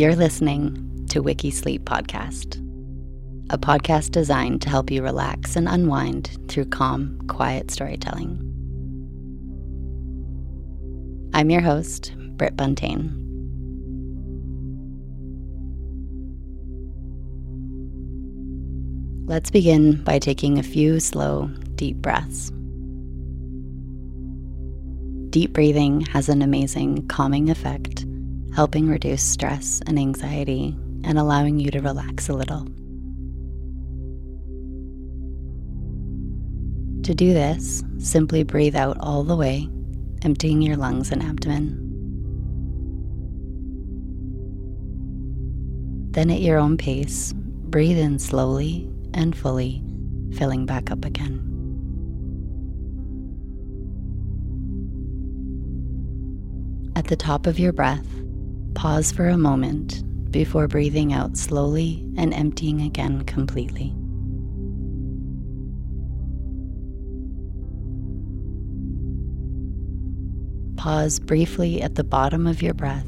You're listening to Wiki Sleep Podcast, a podcast designed to help you relax and unwind through calm, quiet storytelling. I'm your host, Britt Buntain. Let's begin by taking a few slow, deep breaths. Deep breathing has an amazing calming effect, helping reduce stress and anxiety and allowing you to relax a little. To do this, simply breathe out all the way, emptying your lungs and abdomen. Then, at your own pace, breathe in slowly and fully, filling back up again. At the top of your breath, pause for a moment before breathing out slowly and emptying again completely. Pause briefly at the bottom of your breath,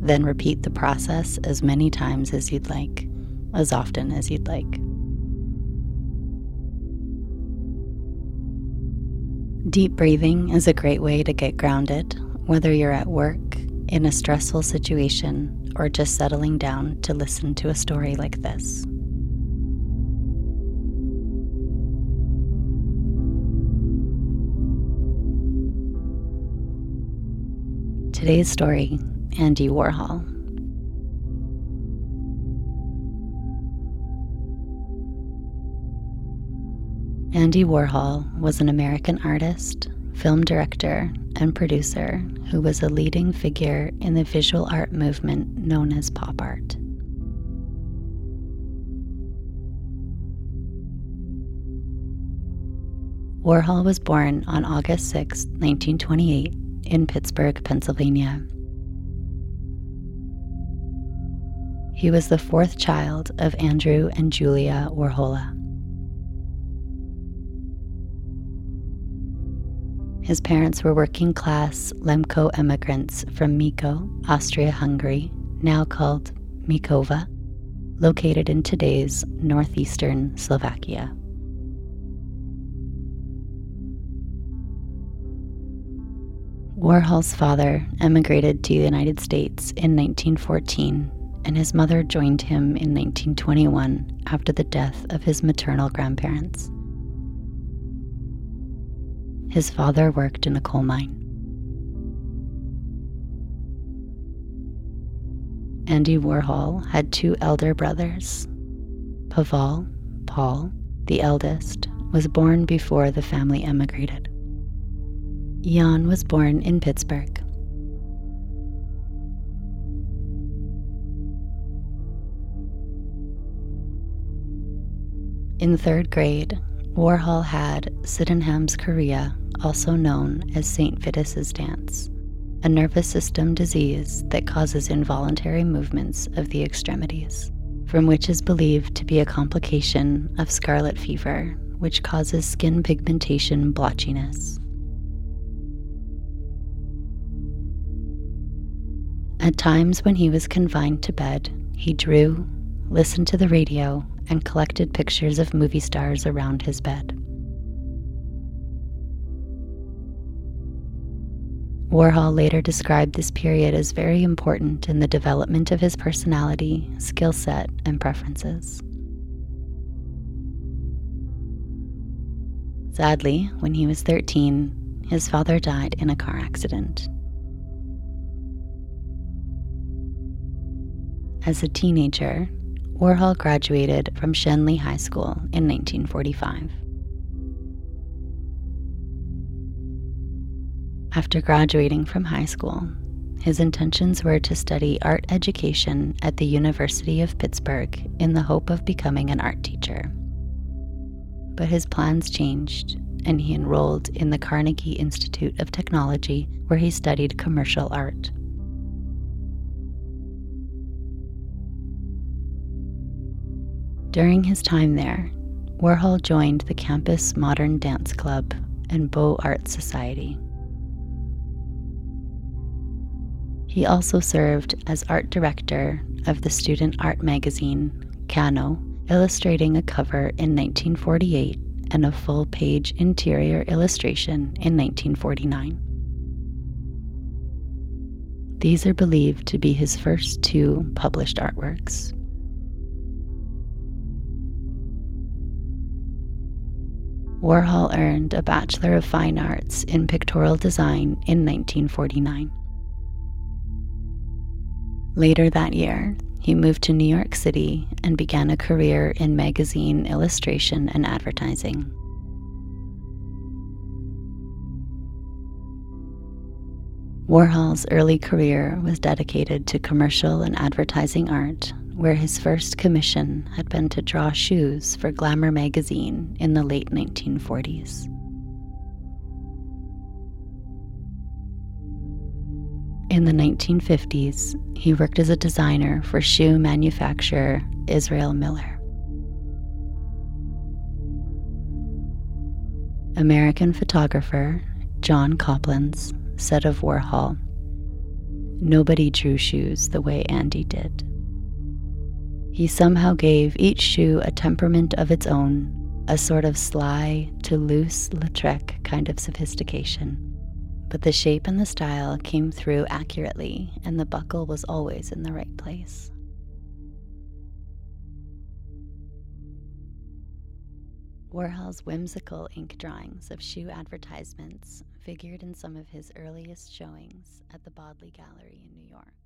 then repeat the process as many times as you'd like, as often as you'd like. Deep breathing is a great way to get grounded whether you're at work, in a stressful situation, or just settling down to listen to a story like this. Today's story Andy Warhol. Andy Warhol was an American artist, film director, and producer who was a leading figure in the visual art movement known as pop art. Warhol was born on August 6, 1928, in Pittsburgh, Pennsylvania. He was the fourth child of Andrew and Julia Warhola. His parents were working class Lemko immigrants from Miko, Austria Hungary, now called Mikova, located in today's northeastern Slovakia. Warhol's father emigrated to the United States in 1914, and his mother joined him in 1921 after the death of his maternal grandparents. His father worked in a coal mine. Andy Warhol had two elder brothers. Pavel, Paul, the eldest, was born before the family emigrated. Jan was born in Pittsburgh. In third grade, Warhol had Sydenham's chorea also known as St. Vitus's dance, a nervous system disease that causes involuntary movements of the extremities, from which is believed to be a complication of scarlet fever, which causes skin pigmentation blotchiness. At times when he was confined to bed, he drew, listened to the radio, and collected pictures of movie stars around his bed. Warhol later described this period as very important in the development of his personality, skill set, and preferences. Sadly, when he was 13, his father died in a car accident. As a teenager, Warhol graduated from Schenley High School in 1945. After graduating from high school, his intentions were to study art education at the University of Pittsburgh in the hope of becoming an art teacher. But his plans changed, and he enrolled in the Carnegie Institute of Technology, where he studied commercial art. During his time there, Warhol joined the campus Modern Dance Club and Beaux Arts Society. He also served as art director of the student art magazine Cano, illustrating a cover in 1948 and a full page interior illustration in 1949. These are believed to be his first two published artworks. Warhol earned a Bachelor of Fine Arts in Pictorial Design in 1949. Later that year, he moved to New York City and began a career in magazine illustration and advertising. Warhol's early career was dedicated to commercial and advertising art, where his first commission had been to draw shoes for Glamour magazine in the late 1940s. In the 1950s, he worked as a designer for shoe manufacturer Israel Miller. American photographer John Coplans said of Warhol, Nobody drew shoes the way Andy did. He somehow gave each shoe a temperament of its own, a sort of sly Toulouse Lautrec kind of sophistication. But the shape and the style came through accurately, and the buckle was always in the right place. Warhol's whimsical ink drawings of shoe advertisements figured in some of his earliest showings at the Bodley Gallery in New York.